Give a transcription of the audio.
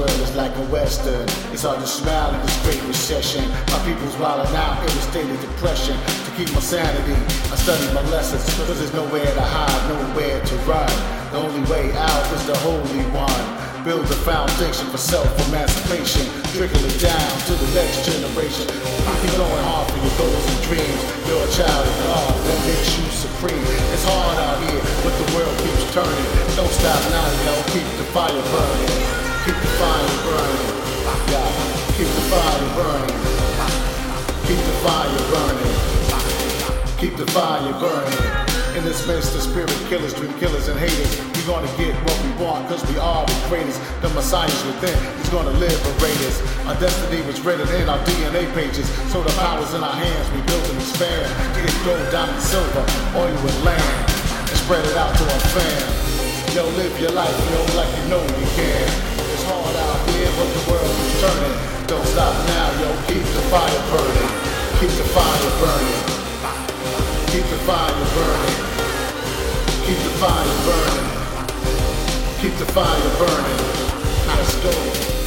world is like a western. It's hard to smile in this great recession. My people's wilding out in a state of depression. To keep my sanity, I study my lessons, cause there's nowhere to hide, nowhere to run. The only way out is the holy one. Build a foundation for self-emancipation, trickle it down to the next generation. Keep going hard for your goals and dreams. You're a child of God that makes you supreme. It's hard out here, but the world keeps turning. Don't stop now, yo. Keep the fire burning. Keep the fire burning. Keep the fire burning. Keep the fire burning. Keep the fire burning. In this midst of spirit killers, dream killers, and haters, we gonna get what we want, cause we are the greatest. The Messiah's within, he's gonna liberate us. Our destiny was written in our DNA pages, so the power's in our hands, we build and expand. Get gold, diamond, silver, oil, and land, and spread it out to our fam. Yo, live your life, yo, like you know you can. It's hard out here, but the world is turning. Don't stop now, yo, keep the fire burning. Keep the fire burning. Keep the fire burning. Keep the fire burning. Keep the fire burning. Let's go.